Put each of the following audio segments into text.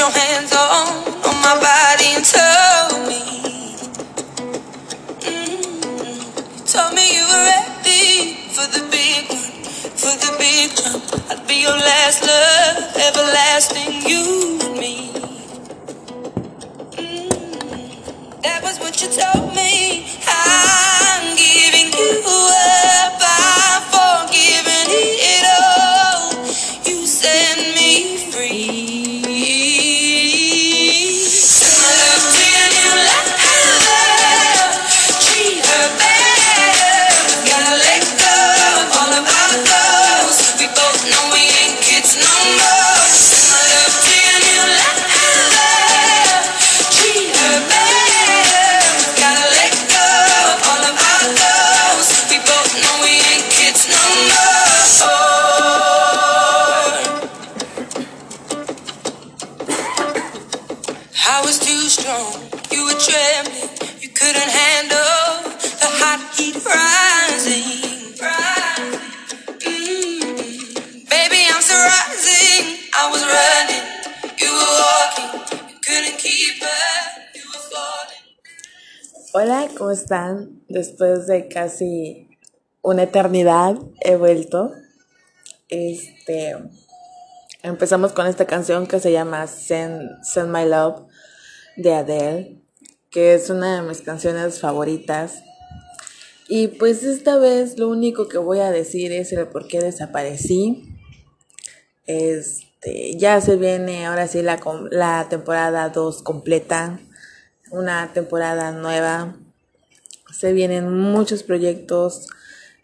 your hands on, on my body and tell me. Mm, you told me you were ready for the big one, for the big jump. I'd be your last love, everlasting you and me. Mm, that was what you told me. I'm Después de casi una eternidad he vuelto. Este empezamos con esta canción que se llama Send, Send My Love de Adele, que es una de mis canciones favoritas. Y pues esta vez lo único que voy a decir es el por qué desaparecí. Este, ya se viene ahora sí la, la temporada 2 completa, una temporada nueva. Se vienen muchos proyectos.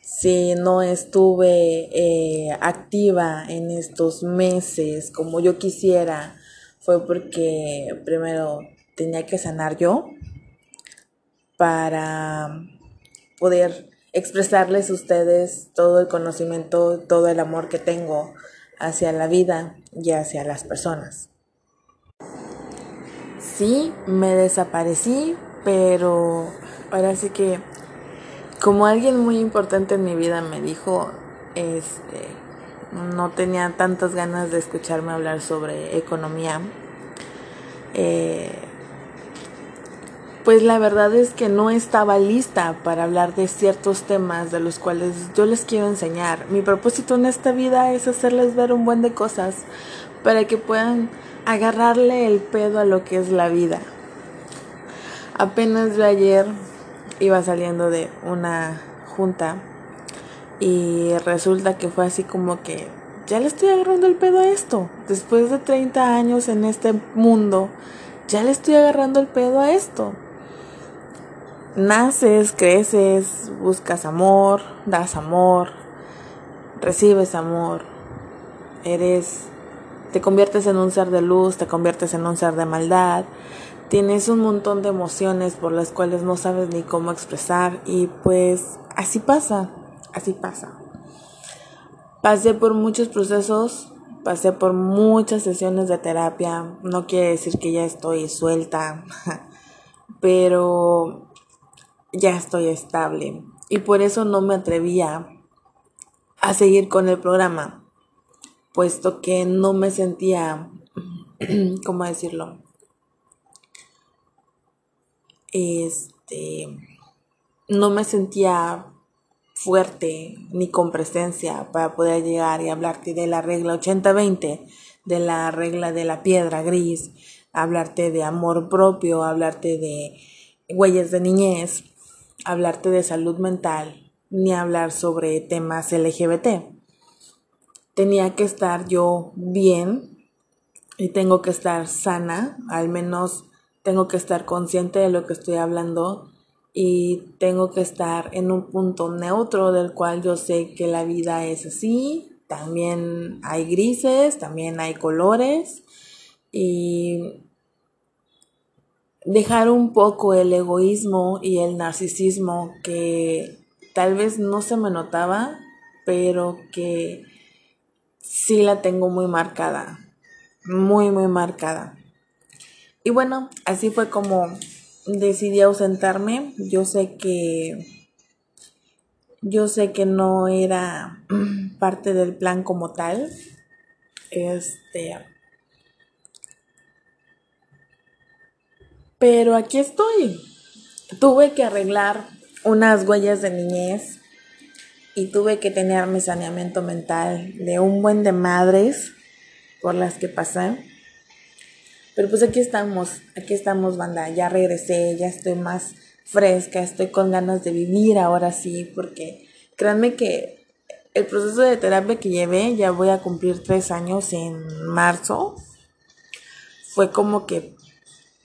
Si no estuve eh, activa en estos meses como yo quisiera, fue porque primero tenía que sanar yo para poder expresarles a ustedes todo el conocimiento, todo el amor que tengo hacia la vida y hacia las personas. Sí, me desaparecí, pero ahora sí que como alguien muy importante en mi vida me dijo, este, no tenía tantas ganas de escucharme hablar sobre economía. Eh, pues la verdad es que no estaba lista para hablar de ciertos temas de los cuales yo les quiero enseñar. Mi propósito en esta vida es hacerles ver un buen de cosas para que puedan agarrarle el pedo a lo que es la vida. Apenas yo ayer iba saliendo de una junta y resulta que fue así como que ya le estoy agarrando el pedo a esto. Después de 30 años en este mundo, ya le estoy agarrando el pedo a esto. Naces, creces, buscas amor, das amor, recibes amor, eres, te conviertes en un ser de luz, te conviertes en un ser de maldad, tienes un montón de emociones por las cuales no sabes ni cómo expresar y pues así pasa, así pasa. Pasé por muchos procesos, pasé por muchas sesiones de terapia, no quiere decir que ya estoy suelta, pero ya estoy estable y por eso no me atrevía a seguir con el programa, puesto que no me sentía, ¿cómo decirlo? Este, no me sentía fuerte ni con presencia para poder llegar y hablarte de la regla 80-20, de la regla de la piedra gris, hablarte de amor propio, hablarte de huellas de niñez, hablarte de salud mental, ni hablar sobre temas LGBT. Tenía que estar yo bien y tengo que estar sana, al menos tengo que estar consciente de lo que estoy hablando y tengo que estar en un punto neutro del cual yo sé que la vida es así, también hay grises, también hay colores y dejar un poco el egoísmo y el narcisismo que tal vez no se me notaba, pero que sí la tengo muy marcada, muy, muy marcada. Y bueno, así fue como decidí ausentarme. Yo sé que yo sé que no era parte del plan como tal. Este Pero aquí estoy. Tuve que arreglar unas huellas de niñez y tuve que tener mi saneamiento mental de un buen de madres por las que pasé. Pero pues aquí estamos, aquí estamos, banda. Ya regresé, ya estoy más fresca, estoy con ganas de vivir ahora sí, porque créanme que el proceso de terapia que llevé, ya voy a cumplir tres años en marzo, fue como que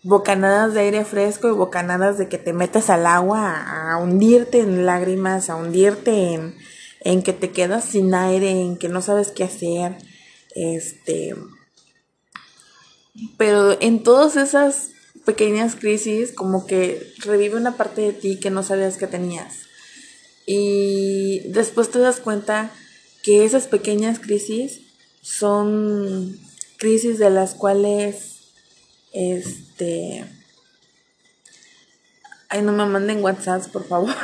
bocanadas de aire fresco y bocanadas de que te metes al agua a, hundirte en lágrimas, a hundirte en, en que te quedas sin aire, en que no sabes qué hacer, este pero en todas esas pequeñas crisis, como que revive una parte de ti que no sabías que tenías. Y después te das cuenta que esas pequeñas crisis son crisis de las cuales, este, ay, no me manden WhatsApp, por favor.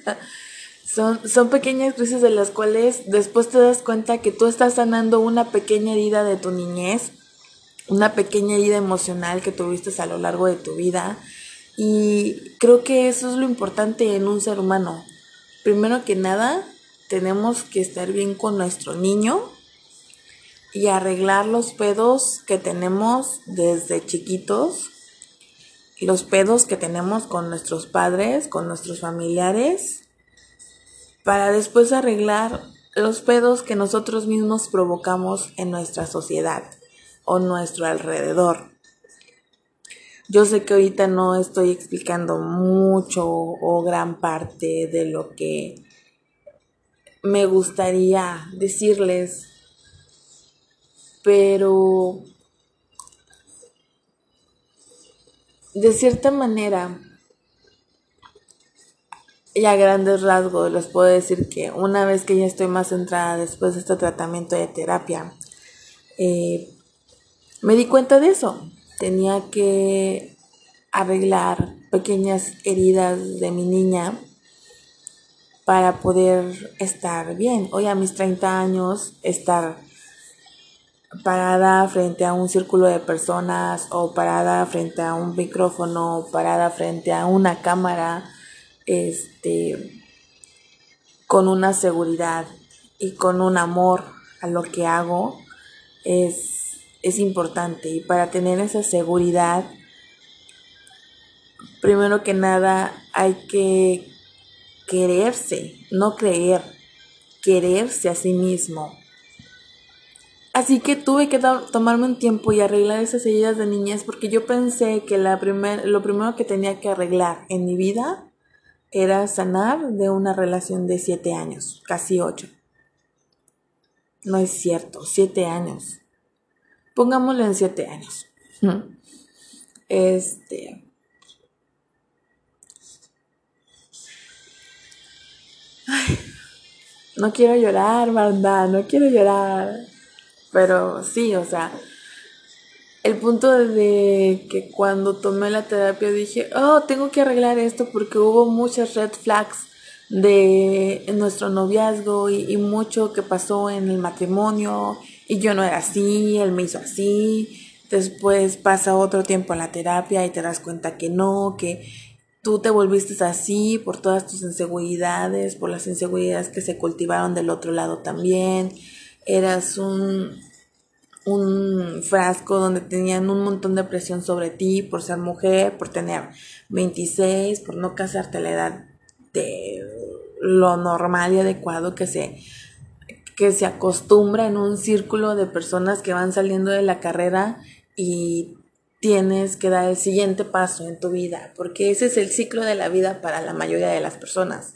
son, son pequeñas crisis de las cuales después te das cuenta que tú estás sanando una pequeña herida de tu niñez una pequeña herida emocional que tuviste a lo largo de tu vida. Y creo que eso es lo importante en un ser humano. Primero que nada, tenemos que estar bien con nuestro niño y arreglar los pedos que tenemos desde chiquitos, los pedos que tenemos con nuestros padres, con nuestros familiares, para después arreglar los pedos que nosotros mismos provocamos en nuestra sociedad o nuestro alrededor. Yo sé que ahorita no estoy explicando mucho o gran parte de lo que me gustaría decirles, pero de cierta manera y a grandes rasgos les puedo decir que una vez que ya estoy más centrada después de este tratamiento de terapia, eh, me di cuenta de eso. Tenía que arreglar pequeñas heridas de mi niña para poder estar bien. Hoy a mis 30 años, estar parada frente a un círculo de personas o parada frente a un micrófono, parada frente a una cámara, este, con una seguridad y con un amor a lo que hago, es es importante y para tener esa seguridad, primero que nada hay que quererse, no creer, quererse a sí mismo. Así que tuve que tomarme un tiempo y arreglar esas heridas de niñez porque yo pensé que la primer, lo primero que tenía que arreglar en mi vida era sanar de una relación de siete años, casi ocho. No es cierto, siete años. Pongámoslo en siete años. Este. no quiero llorar, banda, no quiero llorar. Pero sí, o sea, el punto de que cuando tomé la terapia dije, oh, tengo que arreglar esto porque hubo muchas red flags de nuestro noviazgo y, y mucho que pasó en el matrimonio y yo no era así, él me hizo así. Después pasa otro tiempo en la terapia y te das cuenta que no, que tú te volviste así por todas tus inseguridades, por las inseguridades que se cultivaron del otro lado también. Eras un, un frasco donde tenían un montón de presión sobre ti por ser mujer, por tener 26, por no casarte a la edad de lo normal y adecuado que se que se acostumbra en un círculo de personas que van saliendo de la carrera y tienes que dar el siguiente paso en tu vida, porque ese es el ciclo de la vida para la mayoría de las personas.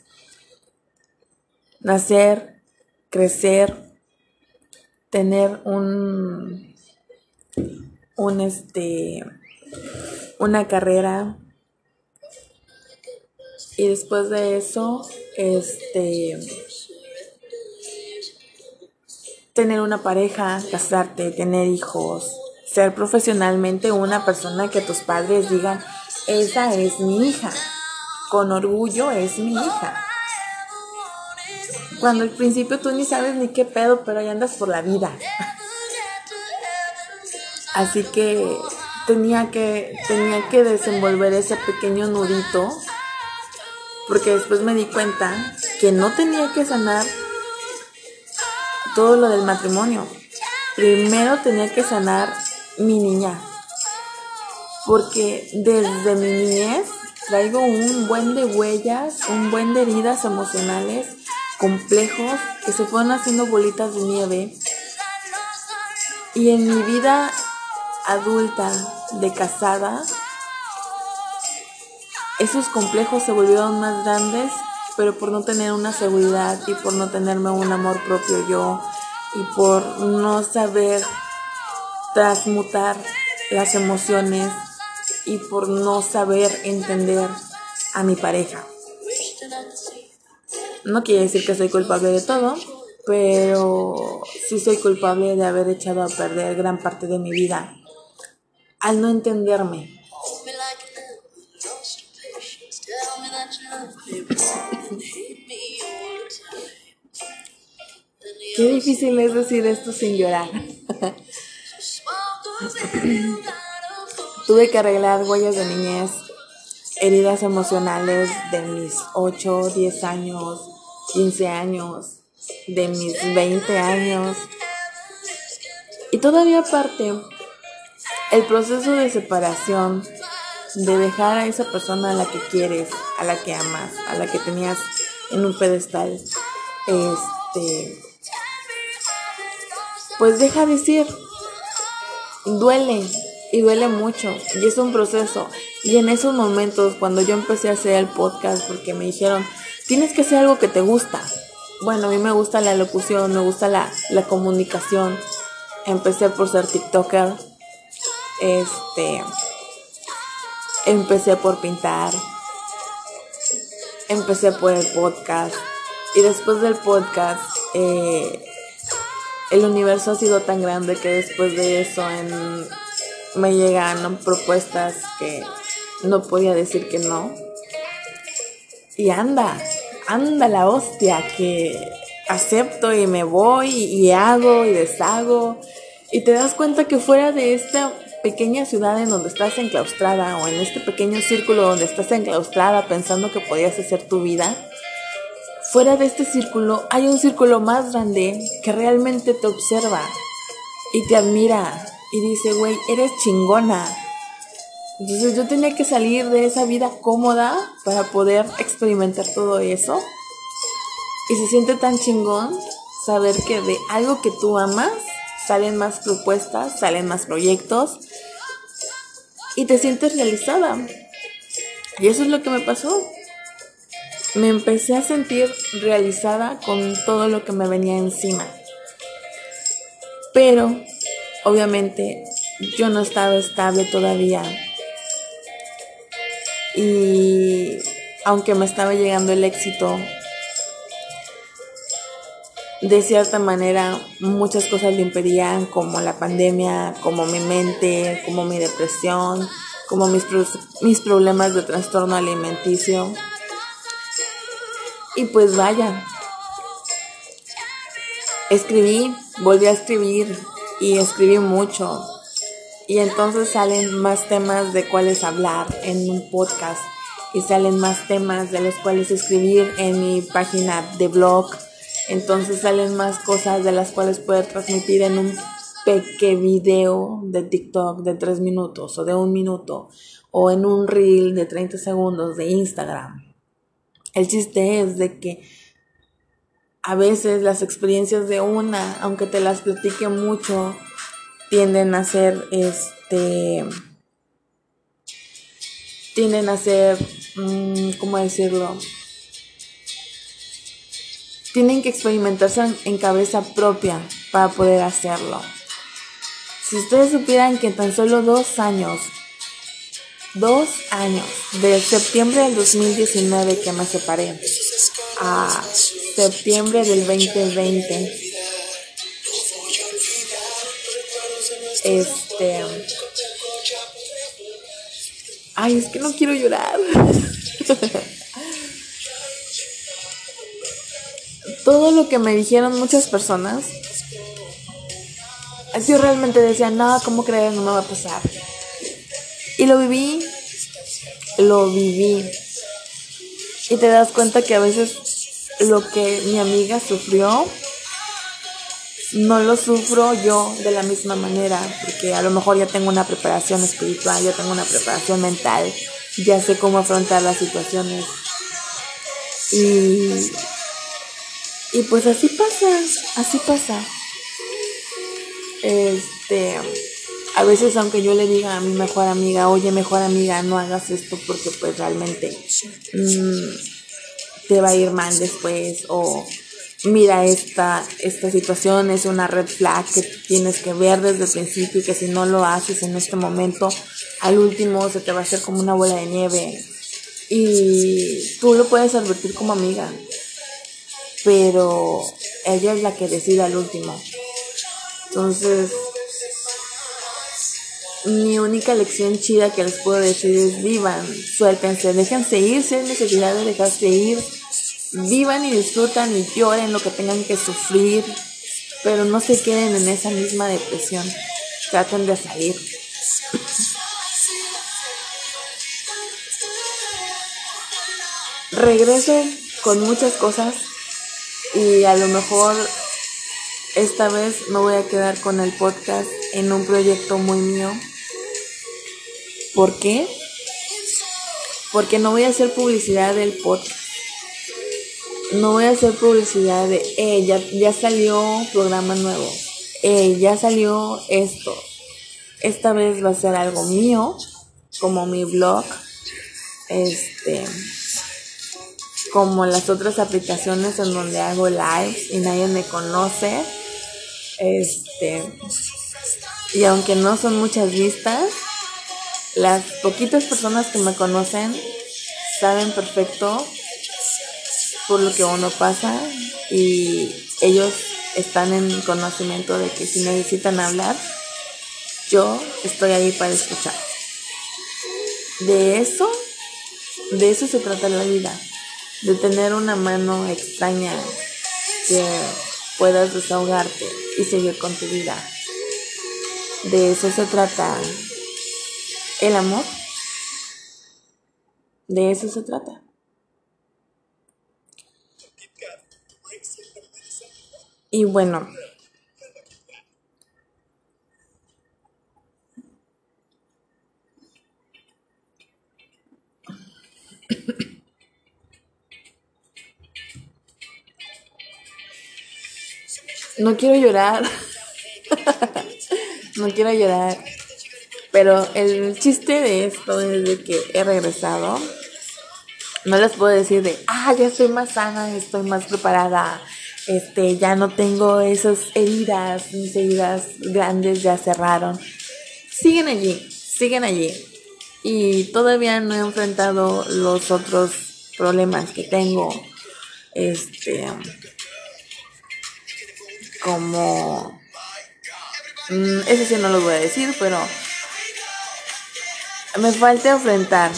Nacer, crecer, tener un, un este, una carrera y después de eso, este, tener una pareja, casarte, tener hijos, ser profesionalmente una persona que tus padres digan, esa es mi hija, con orgullo es mi hija. Cuando al principio tú ni sabes ni qué pedo, pero ahí andas por la vida. Así que tenía que, tenía que desenvolver ese pequeño nudito, porque después me di cuenta que no tenía que sanar todo lo del matrimonio. Primero tenía que sanar mi niña, porque desde mi niñez traigo un buen de huellas, un buen de heridas emocionales complejos que se fueron haciendo bolitas de nieve. Y en mi vida adulta de casada, esos complejos se volvieron más grandes, pero por no tener una seguridad y por no tenerme un amor propio yo y por no saber transmutar las emociones y por no saber entender a mi pareja. No quiere decir que soy culpable de todo, pero sí soy culpable de haber echado a perder gran parte de mi vida al no entenderme. Qué difícil es decir esto sin llorar. Tuve que arreglar huellas de niñez, heridas emocionales de mis 8, 10 años, 15 años, de mis 20 años. Y todavía aparte, el proceso de separación, de dejar a esa persona a la que quieres, a la que amas, a la que tenías en un pedestal, este, pues deja de ser, duele y duele mucho y es un proceso. Y en esos momentos, cuando yo empecé a hacer el podcast, porque me dijeron, tienes que hacer algo que te gusta. Bueno, a mí me gusta la locución, me gusta la, la comunicación. Empecé por ser TikToker este, empecé por pintar, empecé por el podcast y después del podcast eh, el universo ha sido tan grande que después de eso me llegan propuestas que no podía decir que no. Y anda, anda la hostia que acepto y me voy y hago y deshago. Y te das cuenta que fuera de esta pequeña ciudad en donde estás enclaustrada o en este pequeño círculo donde estás enclaustrada pensando que podías hacer tu vida, fuera de este círculo hay un círculo más grande que realmente te observa y te admira y dice, güey, eres chingona. Entonces yo tenía que salir de esa vida cómoda para poder experimentar todo eso. Y se siente tan chingón saber que de algo que tú amas salen más propuestas, salen más proyectos y te sientes realizada. Y eso es lo que me pasó. Me empecé a sentir realizada con todo lo que me venía encima. Pero, obviamente, yo no estaba estable todavía. Y aunque me estaba llegando el éxito, de cierta manera muchas cosas le impedían, como la pandemia, como mi mente, como mi depresión, como mis, mis problemas de trastorno alimenticio. Y pues vaya, escribí, volví a escribir y escribí mucho. Y entonces salen más temas de cuáles hablar en un podcast y salen más temas de los cuales escribir en mi página de blog entonces salen más cosas de las cuales puedo transmitir en un pequeño video de TikTok de 3 minutos o de un minuto o en un reel de 30 segundos de Instagram. El chiste es de que a veces las experiencias de una, aunque te las platique mucho, tienden a ser este tienden a ser mm, ¿cómo decirlo? tienen que experimentarse en cabeza propia para poder hacerlo. Si ustedes supieran que tan solo dos años, dos años, de septiembre del 2019 que me separé a septiembre del 2020, este... Ay, es que no quiero llorar. todo lo que me dijeron muchas personas, yo realmente decía, no, ¿cómo crees? No me va a pasar. Y lo viví, lo viví. Y te das cuenta que a veces lo que mi amiga sufrió, no lo sufro yo de la misma manera, porque a lo mejor ya tengo una preparación espiritual, ya tengo una preparación mental, ya sé cómo afrontar las situaciones. Y, y pues así pasa, así pasa. Este, a veces aunque yo le diga a mi mejor amiga, oye mejor amiga, no hagas esto porque pues realmente mm, te va a ir mal después o mira esta, esta situación es una red flag que tienes que ver desde el principio y que si no lo haces en este momento, al último se te va a hacer como una bola de nieve. Y tú lo puedes advertir como amiga, pero ella es la que decide al último. Entonces, mi única lección chida que les puedo decir es vivan, suéltense, déjense ir si hay necesidad de dejarse ir, vivan y disfrutan y lloren lo que tengan que sufrir, pero no se queden en esa misma depresión, traten de salir. Regreso con muchas cosas y a lo mejor esta vez me voy a quedar con el podcast en un proyecto muy mío. ¿Por qué? Porque no voy a hacer publicidad del podcast. No voy a hacer publicidad de, eh, ya, salió programa nuevo. Eh, ya salió esto. Esta vez va a ser algo mío, como mi blog. Este como las otras aplicaciones en donde hago lives y nadie me conoce. Este, y aunque no son muchas vistas, las poquitas personas que me conocen saben perfecto por lo que uno pasa y ellos están en conocimiento de que si necesitan hablar, yo estoy ahí para escuchar. De eso, de eso se trata la vida de tener una mano extraña que puedas desahogarte y seguir con tu vida. De eso se trata el amor. De eso se trata. Y bueno, no quiero llorar. no quiero llorar. Pero el chiste de esto es de que he regresado. No les puedo decir de, ah, ya estoy más sana, estoy más preparada. Este, ya no tengo esas heridas, mis heridas grandes ya cerraron. Siguen allí, siguen allí. Y todavía no he enfrentado los otros problemas que tengo. Este, como... Mm, eso sí no lo voy a decir, pero me falta enfrentar.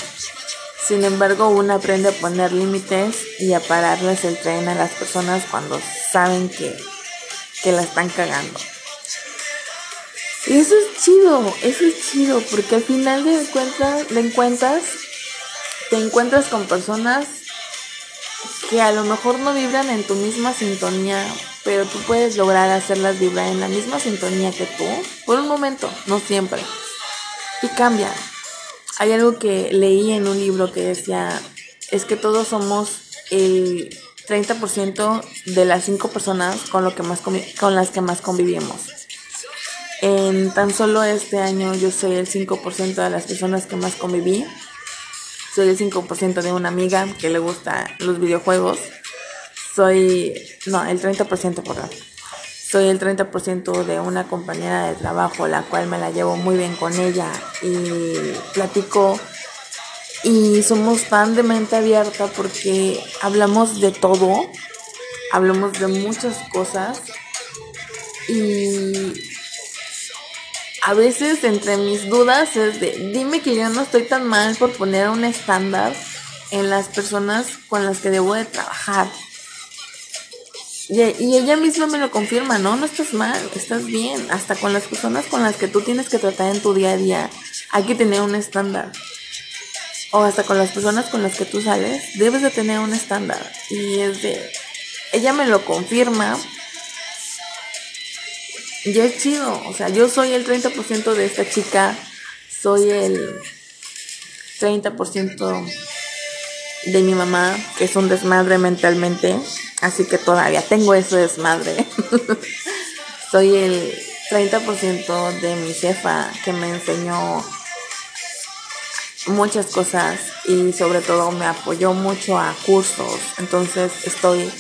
Sin embargo, uno aprende a poner límites y a pararles el tren a las personas cuando saben que, que la están cagando. Y eso es chido, eso es chido, porque al final de cuentas, encuentras, te encuentras con personas que a lo mejor no vibran en tu misma sintonía, pero tú puedes lograr hacerlas vibrar en la misma sintonía que tú, por un momento, no siempre. Y cambia. Hay algo que leí en un libro que decía, es que todos somos el 30% de las 5 personas con, las que más convivimos. En tan solo este año yo soy el 5% de las personas que más conviví. Soy el 5% de una amiga que le gusta los videojuegos soy, no, el 30% por Soy el 30% de una compañera de trabajo, la cual me la llevo muy bien con ella y platico. Y somos tan de mente abierta porque hablamos de todo, hablamos de muchas cosas y a veces entre mis dudas es de, dime que yo no estoy tan mal por poner un estándar en las personas con las que debo de trabajar Y, ella misma me lo confirma, no, no estás mal, estás bien. Hasta con las personas con las que tú tienes que tratar en tu día a día, hay que tener un estándar. O hasta con las personas con las que tú sales, debes de tener un estándar. Y es de, ella me lo confirma. Y es chido, o sea, yo soy el 30% de esta chica, soy el 30% de mi mamá, que es un desmadre mentalmente, así que todavía tengo ese desmadre. Soy el 30% de mi jefa que me enseñó muchas cosas y sobre todo me apoyó mucho a cursos. Entonces estoy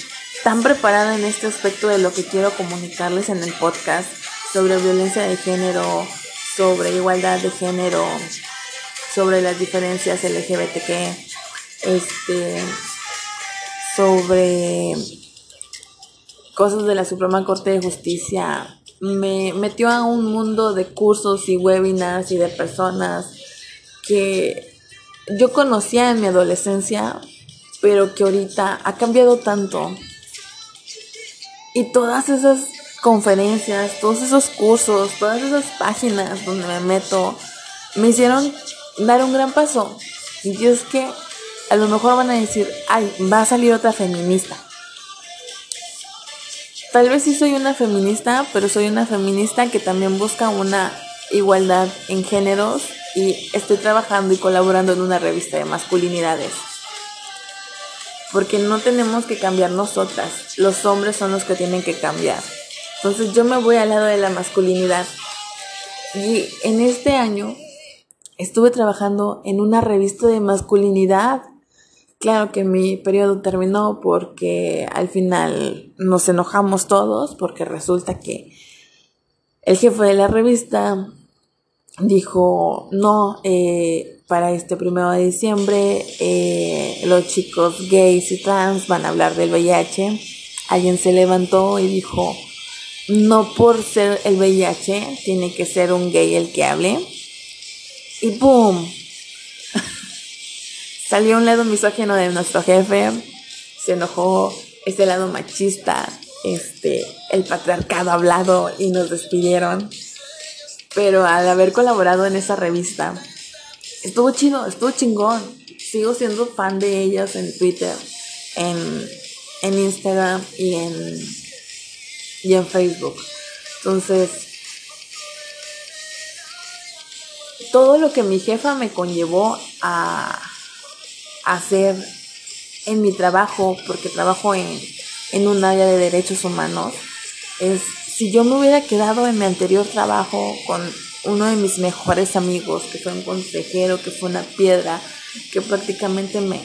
tan preparada en este aspecto de lo que quiero comunicarles en el podcast sobre violencia de género, sobre igualdad de género, sobre las diferencias LGBTQ este, sobre cosas de la Suprema Corte de Justicia. Me metió a un mundo de cursos y webinars y de personas que yo conocía en mi adolescencia, pero que ahorita ha cambiado tanto. Y todas esas conferencias, todos esos cursos, todas esas páginas donde me meto, me hicieron dar un gran paso. Y es que a lo mejor van a decir, ay, va a salir otra feminista. Tal vez sí soy una feminista, pero soy una feminista que también busca una igualdad en géneros y estoy trabajando y colaborando en una revista de masculinidades. Porque no tenemos que cambiar nosotras, los hombres son los que tienen que cambiar. Entonces yo me voy al lado de la masculinidad. Y en este año estuve trabajando en una revista de masculinidad Claro que mi periodo terminó porque al final nos enojamos todos porque resulta que el jefe de la revista dijo no eh, para este primero de diciembre eh, los chicos gays y trans van a hablar del VIH alguien se levantó y dijo no por ser el VIH tiene que ser un gay el que hable y boom Salió un lado misógeno de nuestro jefe, se enojó este lado machista, este, el patriarcado hablado y nos despidieron. Pero al haber colaborado en esa revista, estuvo chido, estuvo chingón. Sigo siendo fan de ellas en Twitter, en, en Instagram y en, y en Facebook. Entonces, todo lo que mi jefa me conllevó a hacer en mi trabajo, porque trabajo en, en un área de derechos humanos, es si yo me hubiera quedado en mi anterior trabajo con uno de mis mejores amigos, que fue un consejero, que fue una piedra, que prácticamente me,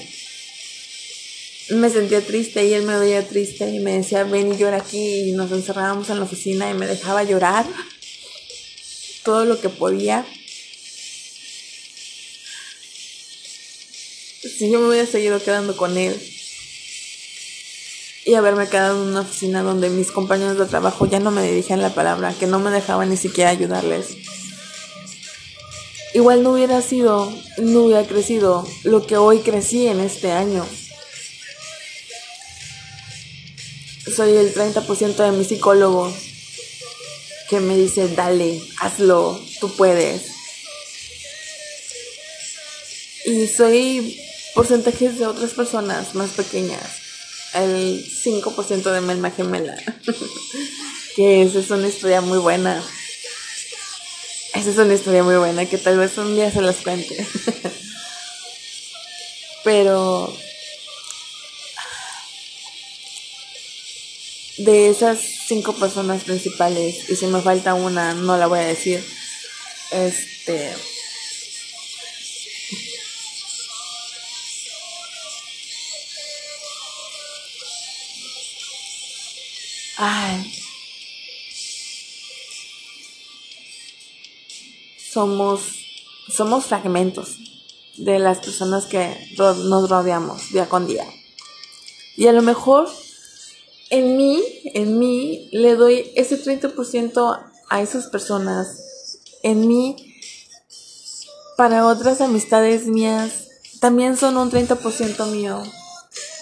me sentía triste y él me veía triste y me decía, ven y llora aquí y nos encerrábamos en la oficina y me dejaba llorar todo lo que podía si yo me hubiera seguido quedando con él y haberme quedado en una oficina donde mis compañeros de trabajo ya no me dirigían la palabra, que no me dejaban ni siquiera ayudarles. Igual no hubiera sido, no hubiera crecido lo que hoy crecí en este año. Soy el 30% de mi psicólogo que me dice, dale, hazlo, tú puedes. Y soy porcentajes de otras personas más pequeñas. El 5% de Melma Gemela. que esa es una historia muy buena. Esa es una historia muy buena que tal vez un día se las cuente. Pero de esas cinco personas principales, y si me falta una, no la voy a decir. Este Ay. Somos, somos fragmentos de las personas que nos rodeamos día con día. Y a lo mejor en mí, en mí, le doy ese 30% a esas personas. En mí, para otras amistades mías, también son un 30% mío.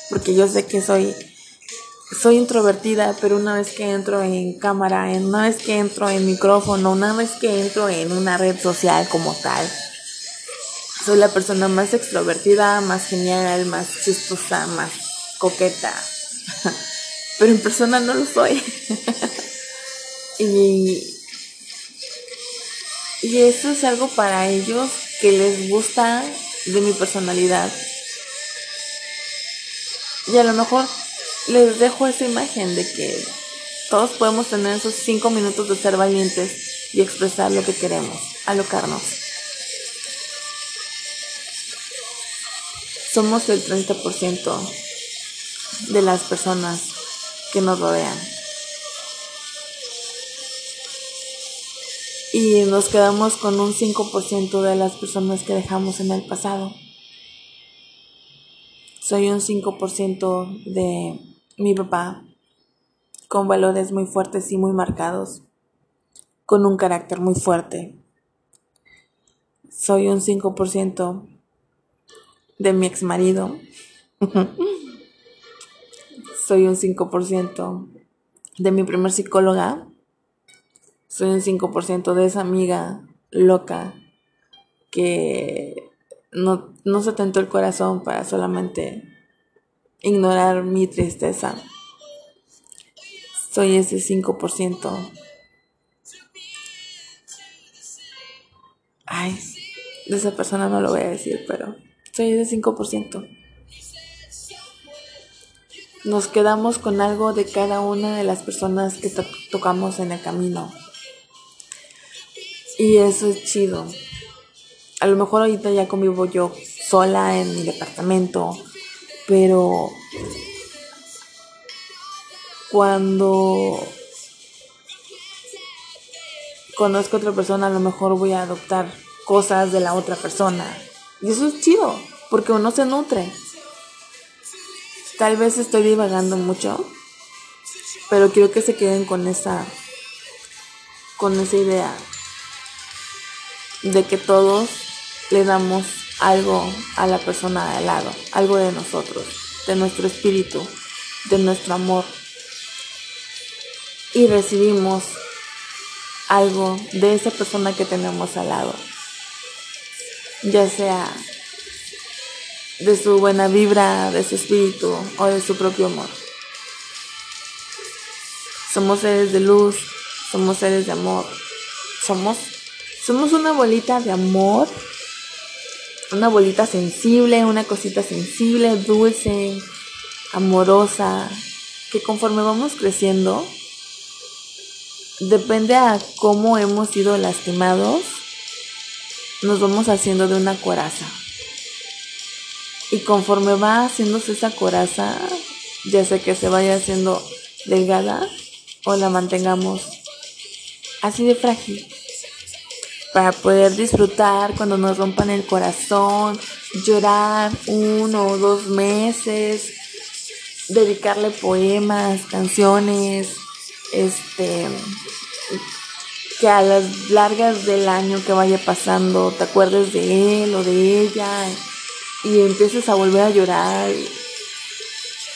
Porque yo sé que soy soy introvertida, pero una vez que entro en cámara, una vez que entro en micrófono, una vez que entro en una red social como tal, soy la persona más extrovertida, más genial, más chistosa, más coqueta. Pero en persona no lo soy. y, y eso es algo para ellos que les gusta de mi personalidad. Y a lo mejor les dejo esa imagen de que todos podemos tener esos cinco minutos de ser valientes y expresar lo que queremos, alocarnos. Somos el 30% de las personas que nos rodean. Y nos quedamos con un 5% de las personas que dejamos en el pasado. Soy un 5% de mi papá, con valores muy fuertes y muy marcados, con un carácter muy fuerte. Soy un 5% de mi ex marido. Soy un 5% de mi primer psicóloga. Soy un 5% de esa amiga loca que no, no se tentó el corazón para solamente ignorar mi tristeza. Soy ese 5%. Ay, de esa persona no lo voy a decir, pero soy ese 5%. Nos quedamos con algo de cada una de las personas que to tocamos en el camino. Y eso es chido. A lo mejor ahorita ya convivo yo sola en mi departamento, pero cuando conozco a otra persona, a lo mejor voy a adoptar cosas de la otra persona. Y eso es chido, porque uno se nutre. Tal vez estoy divagando mucho, pero quiero que se queden con esa con esa idea de que todos le damos algo a la persona de al lado, algo de nosotros, de nuestro espíritu, de nuestro amor. Y recibimos algo de esa persona que tenemos al lado, ya sea de su buena vibra, de su espíritu o de su propio amor. Somos seres de luz, somos seres de amor, somos, somos una bolita de amor, una bolita sensible, una cosita sensible, dulce, amorosa, que conforme vamos creciendo, depende a cómo hemos sido lastimados, nos vamos haciendo de una coraza. Y conforme va haciéndose esa coraza, ya sea que se vaya haciendo delgada o la mantengamos así de frágil para poder disfrutar cuando nos rompan el corazón, llorar uno o dos meses, dedicarle poemas, canciones, este que a las largas del año que vaya pasando te acuerdes de él o de ella y empieces a volver a llorar.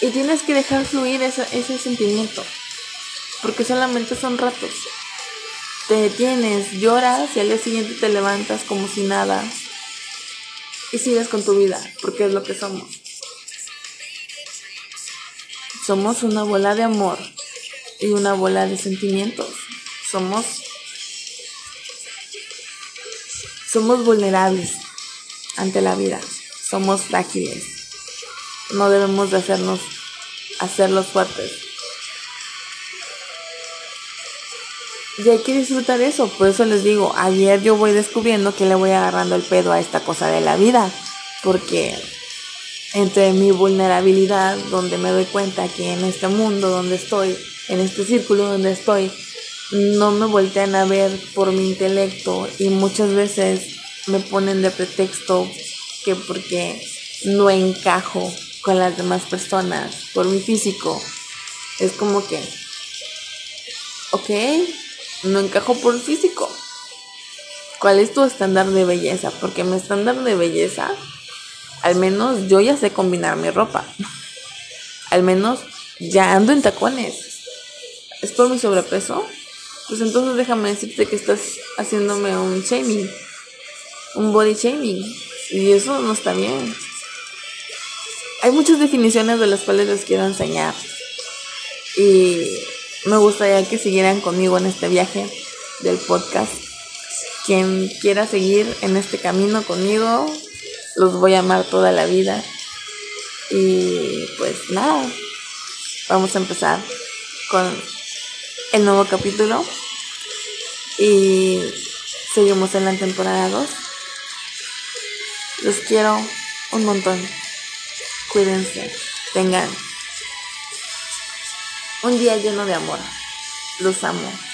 Y, tienes que dejar fluir ese, ese sentimiento, porque solamente son ratos. Te detienes, lloras y al día siguiente te levantas como si nada y sigues con tu vida, porque es lo que somos. Somos una bola de amor y una bola de sentimientos. Somos somos vulnerables ante la vida somos frágiles. No debemos de hacernos hacerlos fuertes. Y hay que disfrutar eso, por eso les digo, ayer yo voy descubriendo que le voy agarrando el pedo a esta cosa de la vida, porque entre mi vulnerabilidad, donde me doy cuenta que en este mundo donde estoy, en este círculo donde estoy, no me voltean a ver por mi intelecto y muchas veces me ponen de pretexto que porque no encajo con las demás personas por mi físico. Es como que, ok, no encajo por físico. ¿Cuál es tu estándar de belleza? Porque mi estándar de belleza, al menos yo ya sé combinar mi ropa. al menos ya ando en tacones. ¿Es por mi sobrepeso? Pues entonces déjame decirte que estás haciéndome un shaming, un body shaming. Y eso no está bien. Hay muchas definiciones de las cuales les quiero enseñar. Y me gustaría que siguieran conmigo en este viaje del podcast. Quien quiera seguir en este camino conmigo, los voy a amar toda la vida. Y pues nada, vamos a empezar con el nuevo capítulo. Y seguimos en la temporada 2. Los quiero un montón. Cuídense. Tengan un día lleno de amor. Los amo.